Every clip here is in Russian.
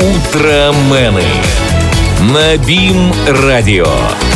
Утромены на БИМ-радио.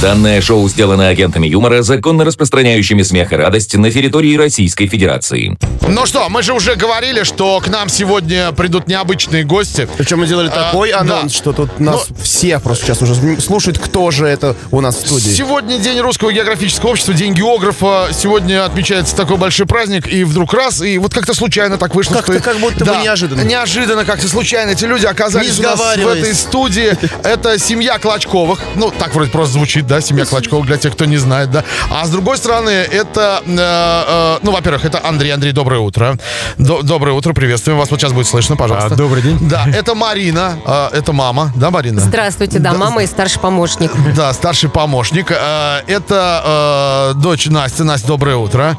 Данное шоу сделано агентами юмора, законно распространяющими смех и радость на территории Российской Федерации. Ну что, мы же уже говорили, что к нам сегодня придут необычные гости. Причем мы делали А, такой да. анонс, что тут нас все просто сейчас уже слушают, кто же это у нас в студии. Сегодня День Русского географического общества, День географа. Сегодня отмечается такой большой праздник, и вдруг раз, и вот как-то случайно так вышло. Как-то что- как будто бы неожиданно. Неожиданно как-то случайно эти люди оказались у нас в этой студии. Это семья Клочковых. Ну, так вроде просто звучит, да, семья Клочковых, для тех, кто не знает, да. А с другой стороны, это, э, э, ну, во-первых, это Андрей. Андрей, доброе утро. До- доброе утро, приветствуем вас. Вот сейчас будет слышно, пожалуйста. А, добрый день. Да, это Марина, э, это мама, да, Марина? Здравствуйте, да, мама и старший помощник. Да, старший помощник. Э, Это э, дочь Настя. Настя, доброе утро.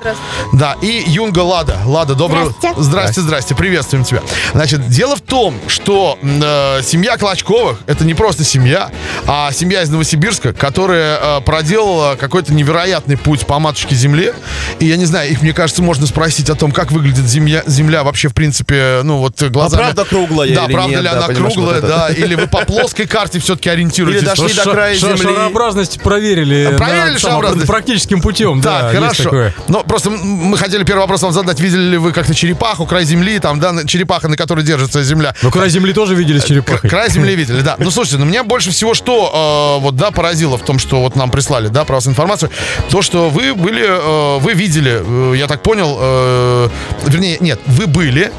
Да, и Юнга Лада. Лада, доброе Здрасте. Здрасте, здрасте, приветствуем тебя. Значит, дело в том, что э, семья Клочковых это не просто семья, а семья из Новосибирска, которая э, проделала какой-то невероятный путь по матушке земле. И я не знаю, их, мне кажется, можно спросить о том, как выглядит земля, земля вообще, в принципе, ну вот глазами. правда круглая Да, или правда нет, ли да, она вот круглая, это. да, или вы по плоской карте все-таки ориентируетесь? Или дошли до края земли. Шарообразность проверили. Проверили шарообразность? Практическим путем, Так, да, есть хорошо. Но просто мы хотели первый вопрос вам задать. Видели ли вы как-то черепаху, край земли, там, да, черепаха, на которой держится земля? Ну, край земли тоже видели с К- черепахой. Край земли видели, да. Ну, слушайте, ну, меня больше всего что, э, вот, да, поразило в том, что вот нам прислали, да, про вас информацию, то, что вы были, э, вы видели, э, я так понял, э, вернее, нет, вы были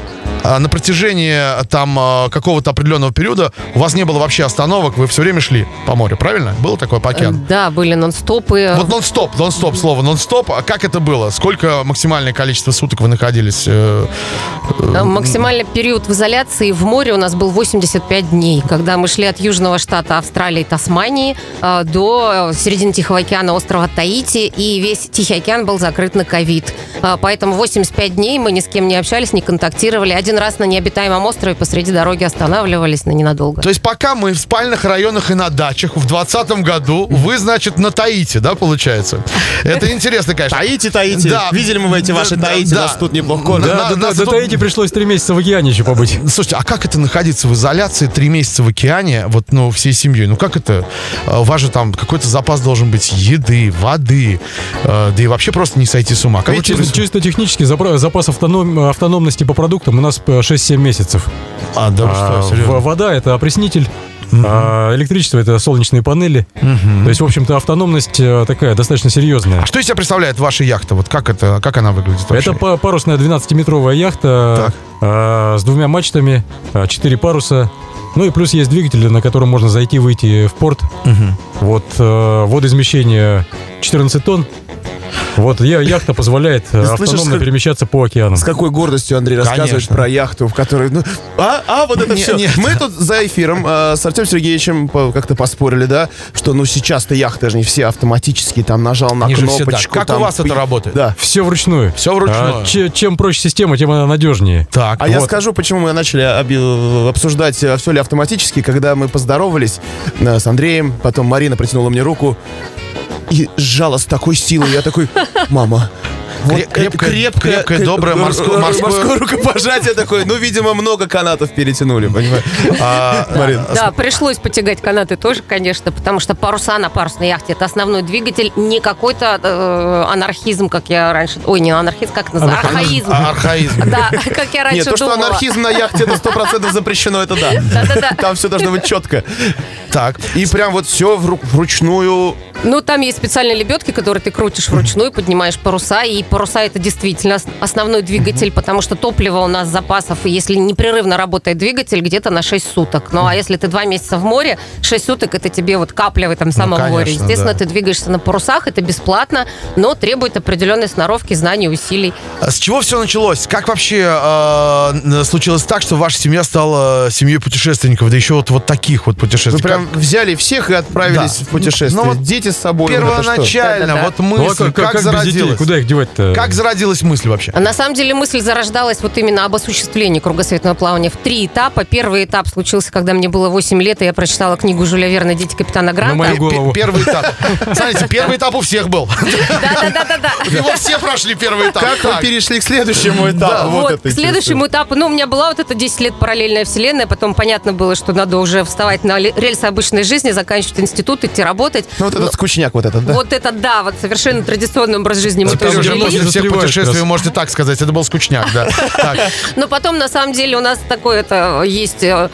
на протяжении там э, какого-то определенного периода у вас не было вообще остановок, вы все время шли по морю, правильно? Было такое по океану? Да, были нон-стопы. Вот нон-стоп, нон-стоп, слово нон-стоп. А как это было? Сколько максимальное количество суток вы находились? э, Э, Максимальный период в изоляции в море у нас был 85 дней, когда мы шли от южного штата Австралии и Тасмании э, до середины Тихого океана острова Таити, и весь Тихий океан был закрыт на ковид. Э, Поэтому 85 дней мы ни с кем не общались, не контактировали. Один раз на необитаемом острове посреди дороги останавливались на ненадолго. То есть пока мы в спальных районах и на дачах в 2020 году, вы, значит, на Таити, да, получается? Это интересно, конечно. Таити, Таити. Да. Видели мы эти ваши Да, Таити, да. нас тут неплохо кормят. Да, Да, на- да, до Таити пришлось три месяца в океане еще побыть. Слушайте, а как это находиться в изоляции три месяца в океане, вот, ну, всей семьей? Ну, как это? А, У вас же там какой-то запас должен быть еды, воды, э, да и вообще просто не сойти с ума. Как Ну, чисто, технически запас автоном- автономности по продуктам у нас 6-7 месяцев. А, да вы А, что, серьезно? вода это опреснитель. а электричество это солнечные панели. То есть, в общем-то, автономность э, такая достаточно серьезная. А что из себя представляет ваша яхта? Вот как это, как она выглядит вообще? Это па- парусная 12-метровая яхта Так. а, с двумя мачтами, 4 паруса. Ну и плюс есть двигатель, на котором можно зайти и выйти в порт. Вот э, водоизмещение 14 тонн. Вот я- яхта позволяет э, слышишь, автономно как- перемещаться по океанам. С какой гордостью Андрей рассказывает Конечно. про яхту, в которой... Ну, а, а, вот это Не- все. нет. Мы тут за эфиром э, с Артем Сергеевичем по- как-то поспорили, да, что ну сейчас-то яхты же не все автоматические, там нажал на Они же все, кнопочку. Как у там вас это пи- работает? Да. Все вручную. Всё вручную. А, че- чем проще система, тем она надежнее. Так, А я вот. скажу, почему мы начали оби- обсуждать, все ли автоматически, когда мы поздоровались э, с Андреем, потом Марина протянула мне руку и сжала с такой силой. Я такой, мама, вот Креп- крепкое- крепкое, крепкое, креп- доброе морское- морское- морское рукопожатие такое. Ну, видимо, много канатов перетянули, понимаешь? А, Марина. Да, пришлось потягать канаты тоже, конечно, потому что паруса на парусной яхте это основной двигатель, не какой-то э, анархизм, как я раньше. Ой, не анархизм, как называется? Архаизм. а, архаизм. Да, как я раньше Нет, то, что анархизм на яхте, это сто процентов запрещено, это да. Да-да-да. Там все должно быть четко. Так, И прям вот все вручную. Ну, там есть специальные лебедки, которые ты крутишь вручную, поднимаешь паруса, и паруса это действительно ос- основной двигатель, потому что топливо у нас запасов, и если непрерывно работает двигатель, где-то на 6 суток. Ну, а если ты два месяца в море, 6 суток это тебе вот капля в этом самом конечно, море. Естественно, да. ты двигаешься на парусах, это бесплатно, но требует определенной сноровки, знаний, усилий. А С чего все началось? Как вообще э, случилось так, что ваша семья стала семьей путешественников, да еще вот, вот таких вот Вы путешественников? прям взяли всех и отправились Да. в путешествие. Ну вот Дети с собой. Первоначально, вот Ну, а мысль, как, без детей? зародилась? Куда их девать-то? Это... Как зародилась мысль вообще? А На самом деле мысль зарождалась вот именно об осуществлении кругосветного плавания в три этапа. Первый этап случился, когда мне было 8 лет, и я прочитала книгу Жюля Верна «Дети капитана На Гранта». мою Пе- голову. Первый этап. Смотрите, первый этап у всех был. Да-да-да-да. Его все прошли первый этап. Как вы перешли к следующему этапу? Вот, к следующему этапу, ну, у меня была вот эта 10 лет параллельная вселенная, потом понятно было, что надо уже вставать на рельсы обычной жизни, заканчивать институт, идти работать. Ну, вот этот скучняк вот этот, да? Вот это да, вот совершенно традиционный образ жизни мы тоже уже. После всех путешествий вы можете так сказать. Это был скучняк, да. Но потом, на самом деле, у нас такое это есть э,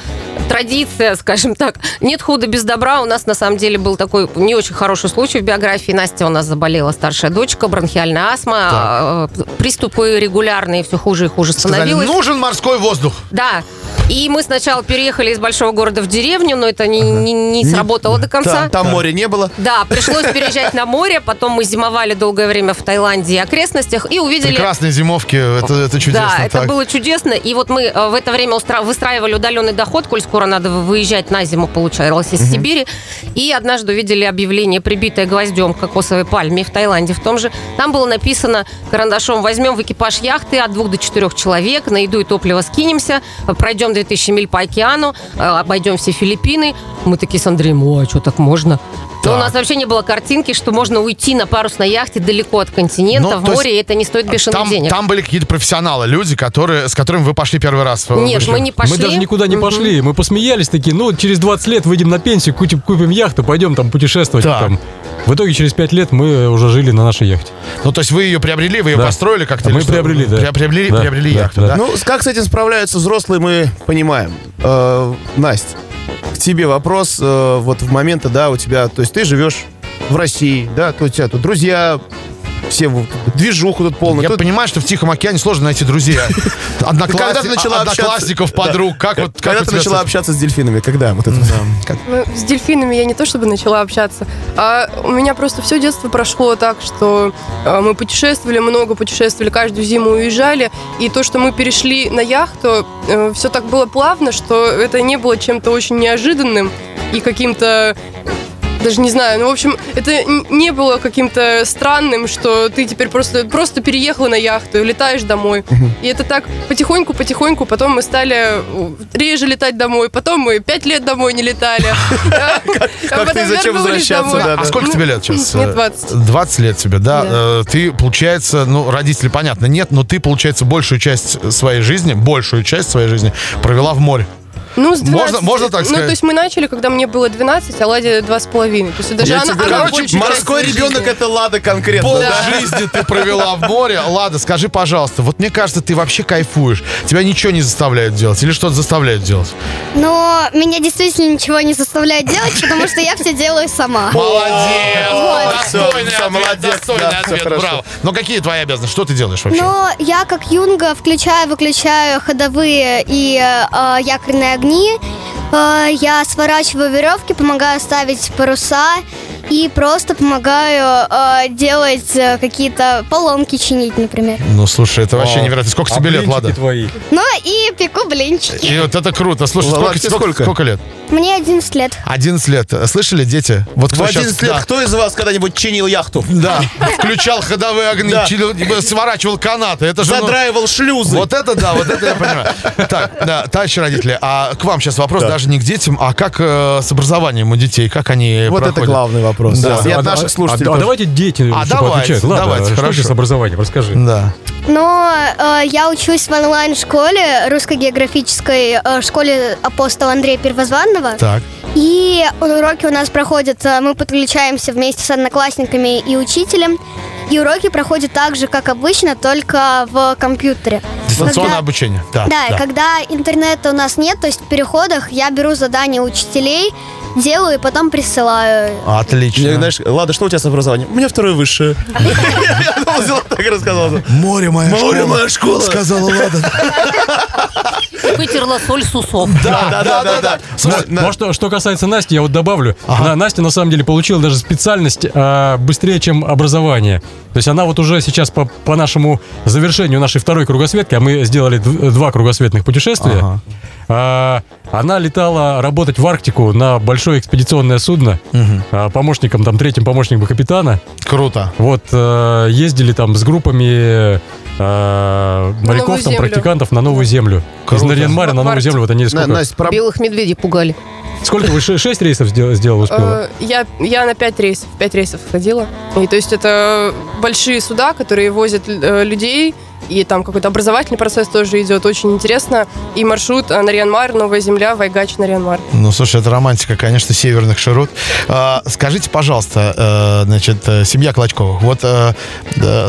традиция, скажем так. Нет худа без добра. У нас, на самом деле, был такой не очень хороший случай в биографии. Настя у нас заболела, старшая дочка, бронхиальная астма. э, Приступы регулярные, все хуже и хуже Сказали, становилось. нужен морской воздух. Да. И мы сначала переехали из большого города в деревню, но это не, не- не сработало до конца. Там, там моря не было. Да, пришлось переезжать на море, потом мы зимовали долгое время в Таиланде и окрестностях и увидели... Прекрасные зимовки, это, это чудесно. Да, это так. было чудесно. И вот мы э, в это время устра- выстраивали удаленный доход, коль скоро надо выезжать на зиму, получалось, из Сибири. И однажды увидели объявление, прибитое гвоздем к кокосовой пальме в Таиланде в том же. Там было написано карандашом, возьмем в экипаж яхты от двух до четырех человек, на еду и топливо скинемся, пройдем 2000 миль по океану, э, обойдем все Филиппины. Мы такие с Андреем, о, а что так можно? Но у нас вообще не было картинки, что можно уйти на парусной яхте далеко от континента, Ну, в то есть море, и это не стоит бешеных Там, денег. там были какие-то профессионалы, люди, которые, с которыми вы пошли первый раз. в- Нет, вышли. мы не пошли. Мы даже никуда не пошли. Мы посмеялись такие, ну, через 20 лет выйдем на пенсию, купим, купим яхту, пойдем там путешествовать. Так. Там. В итоге через 5 лет мы уже жили на нашей яхте. Ну, то есть вы ее приобрели, вы ее Да. построили как-то? Мы или что? приобрели, да. Приобрели, приобрели, Да, приобрели да, яхту, да. да? Ну, с- как с этим справляются взрослые, мы понимаем. Э, Настя, к тебе вопрос. э, вот в моменты, да, у тебя, то есть ты живешь в России, да, то у тебя тут друзья, все движуху тут полную. Я Тут- понимаю, что в Тихом океане сложно найти друзей. Однокласс- Когда ты начала общаться- Одноклассников, подруг. Как вот как Когда ты начала общаться с дельфинами? Когда? Вот это? Ну, с дельфинами я не то чтобы начала общаться, а у меня просто все детство прошло так, что э, мы путешествовали много, путешествовали, каждую зиму уезжали, и то, что мы перешли на яхту, все так было плавно, что это не было чем-то очень неожиданным и каким-то даже не знаю, ну, в общем, это не было каким-то странным, что ты теперь просто, просто переехала на яхту и летаешь домой. И это так потихоньку-потихоньку, потом мы стали э, реже летать домой, потом мы пять лет домой не летали. А как потом ты, зачем возвращаться, А сколько тебе лет сейчас? Мне 20. 20 лет тебе, да? Да. Э, Ты, получается, ну, родители, понятно, нет, но ты, получается, большую часть своей жизни, большую часть своей жизни провела в море. Ну, с 12. Можно- можно так Ну, сказать? то есть мы начали, когда мне было 12, а Ладе 2,5. То есть даже Я она, тебе она часть морской ребенок жизни. это Лада конкретно. Пол да? жизни ты провела в море. Лада, скажи, пожалуйста, вот мне кажется, ты вообще кайфуешь. Тебя ничего не заставляют делать или что-то заставляют делать? Но меня действительно ничего не заставляет делать, потому что я все делаю сама. Молодец! Вот. Достойный Всё, ответ, молодец, достойный да, ответ, браво. Но какие твои обязанности? Что ты делаешь вообще? Но я как юнга включаю, выключаю ходовые и э, якорные огни. Э, я сворачиваю веревки, помогаю ставить паруса и просто помогаю э, делать э, какие-то поломки чинить, например. Ну, слушай, это вообще невероятно. Сколько а тебе лет, Лада? твои. Ну и пеку блинчики. И вот это круто. Слушай, Влад, сколько, тебе сколько, сколько? сколько лет? Мне 11 лет. 11 лет. Слышали, дети? Вот В кто 11 щас- лет да. кто из вас когда-нибудь чинил яхту? Да, включал ходовые огни, Да. чили- сворачивал канаты. Это же, ну, Задраивал шлюзы. Вот это да, вот это я понимаю. Так, да, товарищи родители, а к вам сейчас вопрос даже не к детям, а как э, с образованием у детей, как они Вот это проходят? главный вопрос. Да. И А- от наших а- слушателей. А, а давайте дети А, давайте, отвечают. Ладно, давайте, что хорошо. с образованием? Расскажи. Да. Но э, я учусь в онлайн-школе, русско-географической э, школе апостола Андрея Первозванного. Так. И уроки у нас проходят, э, мы подключаемся вместе с одноклассниками и учителем. И уроки проходят так же, как обычно, только в компьютере. Дистанционное Когда- обучение. Да, Да, да. когда интернета у нас нет, то есть в переходах я беру задания учителей, делаю и потом присылаю. Отлично. Мне, знаешь, Лада, что у тебя с образованием? У меня второе высшее. Я думал, так и рассказал. Море моя Море моя школа. Сказала Лада. вытерла соль с усов. Да, да, да, да. Слушай, Ну, а что, касается Насти, я вот добавлю. На- Настя на самом деле получила даже специальность а, быстрее, чем образование. То есть она вот уже сейчас по, по нашему завершению нашей второй кругосветки, а мы сделали дв- два кругосветных путешествия, а, она летала работать в Арктику на большое экспедиционное судно, а, помощником, там, третьим помощником капитана. Круто. Вот, э, ездили там с группами э, моряков, там, практикантов на новую землю. Круто. Из Нарьян-Маре на новую землю. Вот они сколько, Настя, про- Белых медведей пугали. сколько вы, ше- шесть рейсов сдел- сделала, успела? Э, Я, я на пять рейсов, пять рейсов ходила. И то есть это большие суда, которые возят людей, и там какой-то образовательный процесс тоже идет, очень интересно. И маршрут э, Нарьян-Мар, Новая Земля, Вайгач, Нарьян-Мар. Ну, слушай, это романтика, конечно, северных широт. А, скажите, пожалуйста, э, значит, э, семья Клочковых, вот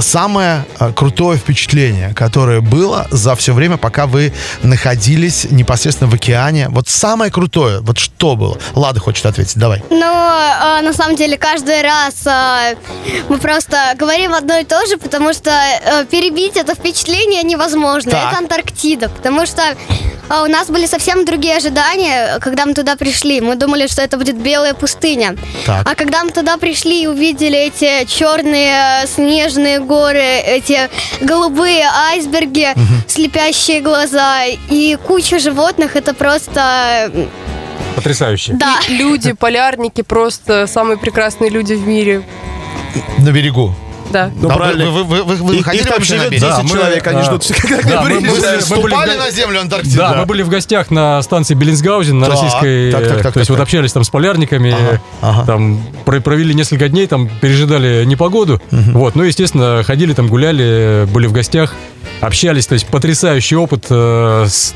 самое крутое впечатление, которое было за все время, пока вы находились непосредственно в океане, вот самое крутое, вот что было? Лада хочет ответить, давай. Но э, на самом деле каждый раз э, мы просто говорим одно и то же, потому что перебить это впечатление невозможно. Так. Это Антарктида, потому что э, у нас были совсем другие ожидания, когда мы туда пришли. Мы думали, что это будет белая пустыня. Так. А когда мы туда пришли и увидели эти черные э, снежные горы, эти голубые айсберги, слепящие глаза и куча животных, это просто... Потрясающе. Да. И люди, полярники, просто самые прекрасные люди в мире. На берегу. Да. Ну, А вы- правильно. Вы, вы, вы, вы выходили их там живет берег? 10 Да, мы, человек, они а, ждут, когда да, мы мы- мы- Вы ступали на землю Антарктиды? Да, мы были в гостях на станции Беллинсгаузен на российской. так, так, так, то есть так, вот общались там с полярниками, Ага, ага. там про- провели несколько дней, там пережидали непогоду. Вот, ну, естественно, ходили там, гуляли, были в гостях, общались. То есть потрясающий опыт э, с-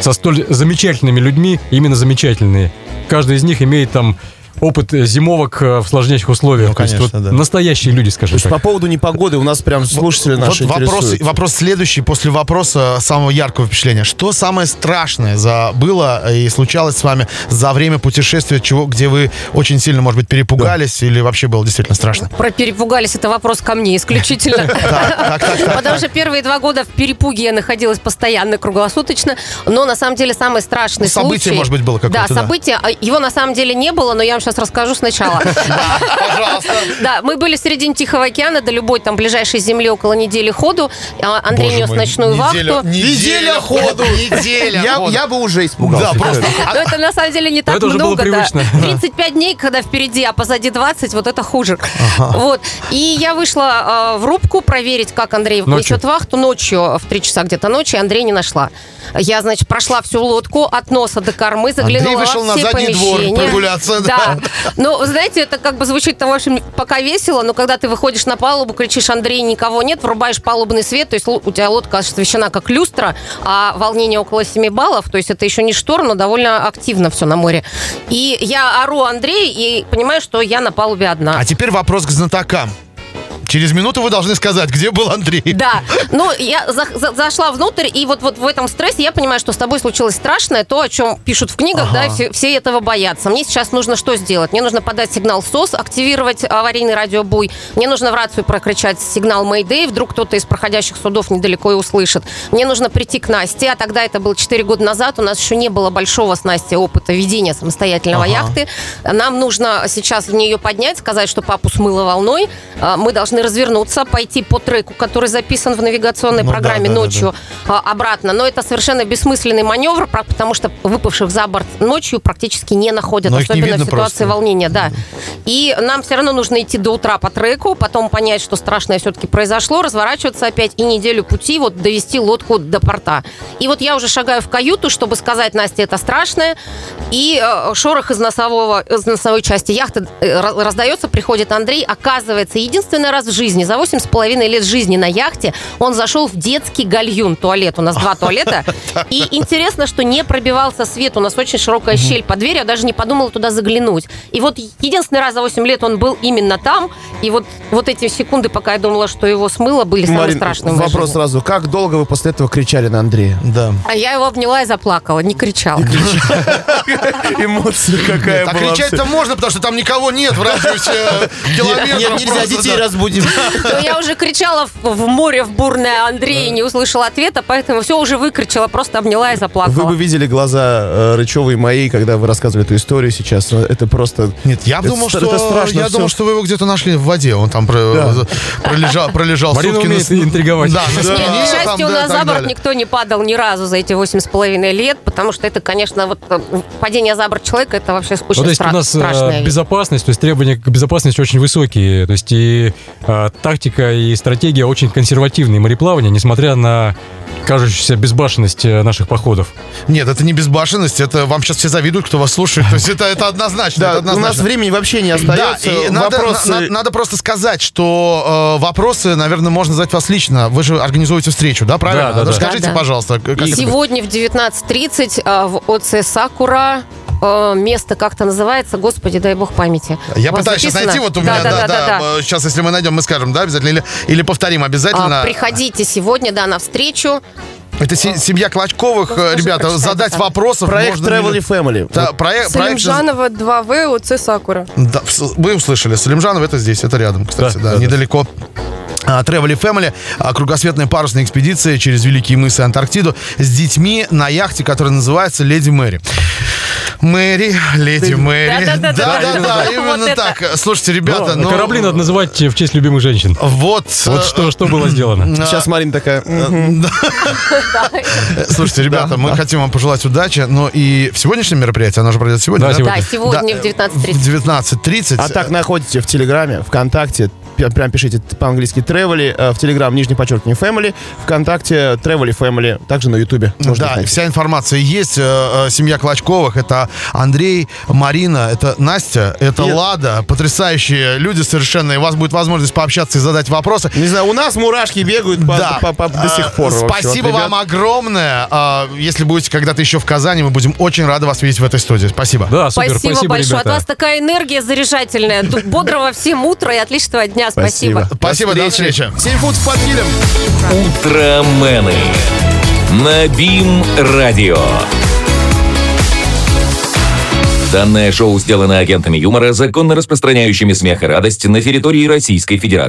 со столь замечательными людьми, именно замечательные. Каждый из них имеет там опыт э, зимовок э, в сложнейших условиях. Ну, То есть конечно, вот да. настоящие люди, То скажем есть так. по поводу непогоды у нас прям слушатели наши вот вопрос, вопрос следующий, после вопроса самого яркого впечатления. Что самое страшное за, было и случалось с вами за время путешествия, чего, где вы очень сильно, может быть, перепугались или вообще было действительно страшно? Про перепугались, это вопрос ко мне исключительно. Потому что первые два года в перепуге я находилась постоянно, круглосуточно. Но на самом деле самый страшный Ну, событие, случай... может быть, было какое-то, Да, да. событие. а Его на самом деле не было, но я вам сейчас расскажу сначала. Пожалуйста. Да, мы были в середине Тихого океана, до любой там ближайшей земли около недели ходу. А Андрей нес ночную вахту. Неделя ходу. Неделя Я, бы уже испугался. Да, просто. Но это на самом деле не так много. да. привычно. 35 дней, когда впереди, а позади 20, вот это хуже. Вот. И я вышла э, в рубку проверить, как Андрей несет вахту. Ночью, в 3 часа где-то ночи, Андрей не нашла. Я, значит, прошла всю лодку от носа до кормы, заглянула Андрей вышел во на все задний двор помещения. прогуляться, да. Ну, знаете, это как бы звучит, там, в пока весело, но когда ты выходишь на палубу, кричишь, Андрей, никого нет, врубаешь палубный свет, то есть у тебя лодка освещена как люстра, а волнение около 7 баллов, то есть это еще не шторм, но довольно активно все на море. И я ору Андрей и понимаю, что я на палубе одна. А теперь вопрос к знатокам. Через минуту вы должны сказать, где был Андрей. Да, ну я за- за- зашла внутрь, и вот, вот в этом стрессе я понимаю, что с тобой случилось страшное, то, о чем пишут в книгах, да, и все, все этого боятся. Мне сейчас нужно что сделать? Мне нужно подать сигнал СОС, активировать аварийный радиобуй, мне нужно в рацию прокричать сигнал Мэйдэй, вдруг кто-то из проходящих судов недалеко и услышит. Мне нужно прийти к Насте, а тогда это было 4 года назад, у нас еще не было большого с Настей опыта ведения самостоятельного Ага. яхты. Нам нужно сейчас в нее поднять, сказать, что папу смыло волной, А, мы должны развернуться, пойти по треку, который записан в навигационной Ну да, программе да, да, ночью а, обратно. Но это совершенно бессмысленный маневр, потому что выпавших за борт ночью практически не находят, Но не особенно видно в ситуации просто. волнения. Да. И нам все равно нужно идти до утра по треку, потом понять, что страшное все-таки произошло, разворачиваться опять и неделю пути вот довести лодку до порта. И вот я уже шагаю в каюту, чтобы сказать Насте, это страшное. И э, шорох из, носового, из носовой части яхты э, раздается, приходит Андрей. Оказывается, единственный раз в жизни, за восемь с половиной лет жизни на яхте, он зашел в детский гальюн, туалет. У нас два туалета. И интересно, что не пробивался свет. У нас очень широкая щель под дверью, я даже не подумала туда заглянуть. И вот единственный раз за 8 лет он был именно там. И вот, вот эти секунды, пока я думала, что его смыло, были самым Марин, моей вопрос жизни. сразу. Как долго вы после этого кричали на Андрея? Да. А я его обняла и заплакала, не кричала. Эмоция какая А была. кричать-то можно, потому что там никого нет в радиусе э, километров. Нет, нельзя, детей разбудим. Ну, я уже кричала в, море в бурное, Андрей не услышал ответа, поэтому все уже выкричала, просто обняла и заплакала. Вы бы видели глаза э, Рычевой моей, когда вы рассказывали эту историю сейчас. Это просто... Нет, я думал, что это страшно я думал, что вы его где-то нашли в воде. Он там пролежал, пролежал Марина сутки. на умеет с- интриговать. Да, Нет, к счастью, у нас за борт никто не падал ни разу за эти восемь с половиной лет, потому что это, конечно, вот э, падение за борт человека, это вообще очень Ну, то есть стра- у нас э, страшная вещь. безопасность, то есть требования к безопасности очень высокие. То есть и э, тактика и стратегия очень консервативные мореплавания, несмотря на кажущуюся безбашенность э, наших походов. Нет, это не безбашенность, это вам сейчас все завидуют, кто вас слушает. То есть это, это однозначно. Да, это у нас однозначно. времени вообще не Да, остается. и надо, Вопросы... на- на- надо просто сказать, что э, вопросы, наверное, можно задать вас лично. Вы же организуете встречу, да, правильно? Да, да, да. Расскажите, Да, да. пожалуйста, как это Сегодня в 19.30 э, в ОЦ «Сакура» э, место как-то называется, господи, дай бог памяти. Я пытаюсь сейчас найти, вот у меня, да, да, да, да, да. э, Сейчас, если мы найдем, мы скажем, да, обязательно, или, или повторим обязательно. А, приходите сегодня, да, на встречу. Это се- семья Клочковых, э, Можно ребята, прочитать, задать да. вопросов. Проект можно Travel мили- Family. Да, проект, проект- Салимжанова 2В, ОЦ Сакура. Да, вы услышали. Салимжанов это здесь, это рядом, кстати, Да, да, да, да. недалеко. А, Travel Family, а, кругосветная парусная экспедиция через Великие мысы Антарктиду с детьми на яхте, которая называется Леди Мэри. Мэри, Леди Мэри. Да-да-да, вот именно это. так. Слушайте, ребята, Но ну... корабли надо называть в честь любимых женщин. Вот. Вот э, что, что было сделано. Сейчас Марина такая... «Мгм». Слушайте, ребята, мы хотим вам пожелать удачи, но и в сегодняшнем мероприятии, оно же пройдет сегодня, Да, да? сегодня. В 19.30. В 19.30. А так находите в Телеграме, ВКонтакте, прям пишите по-английски Тревели, в Телеграм нижний подчеркивание Family, ВКонтакте Тревели Family, также на Ютубе. Да, найти. вся информация есть. Э, э, Семья Клочковых. Это Андрей, Марина, это Настя, это И- Лада. Потрясающие люди совершенно. И у вас будет возможность пообщаться и задать вопросы. Не знаю, у нас мурашки бегают по- Да. по- по- до Э, сих пор. Спасибо Вот, вам огромное. Если будете когда-то еще в Казани, мы будем очень рады вас видеть в этой студии. Спасибо. Да, супер, Спасибо, спасибо, большое. ребята. От вас такая энергия заряжательная. Тут Бодрого всем утра и отличного дня. Спасибо. Спасибо, до встречи. 7 футов под килем. Утромены. На БИМ-радио. Данное шоу сделано агентами юмора, законно распространяющими смех и радость на территории Российской Федерации.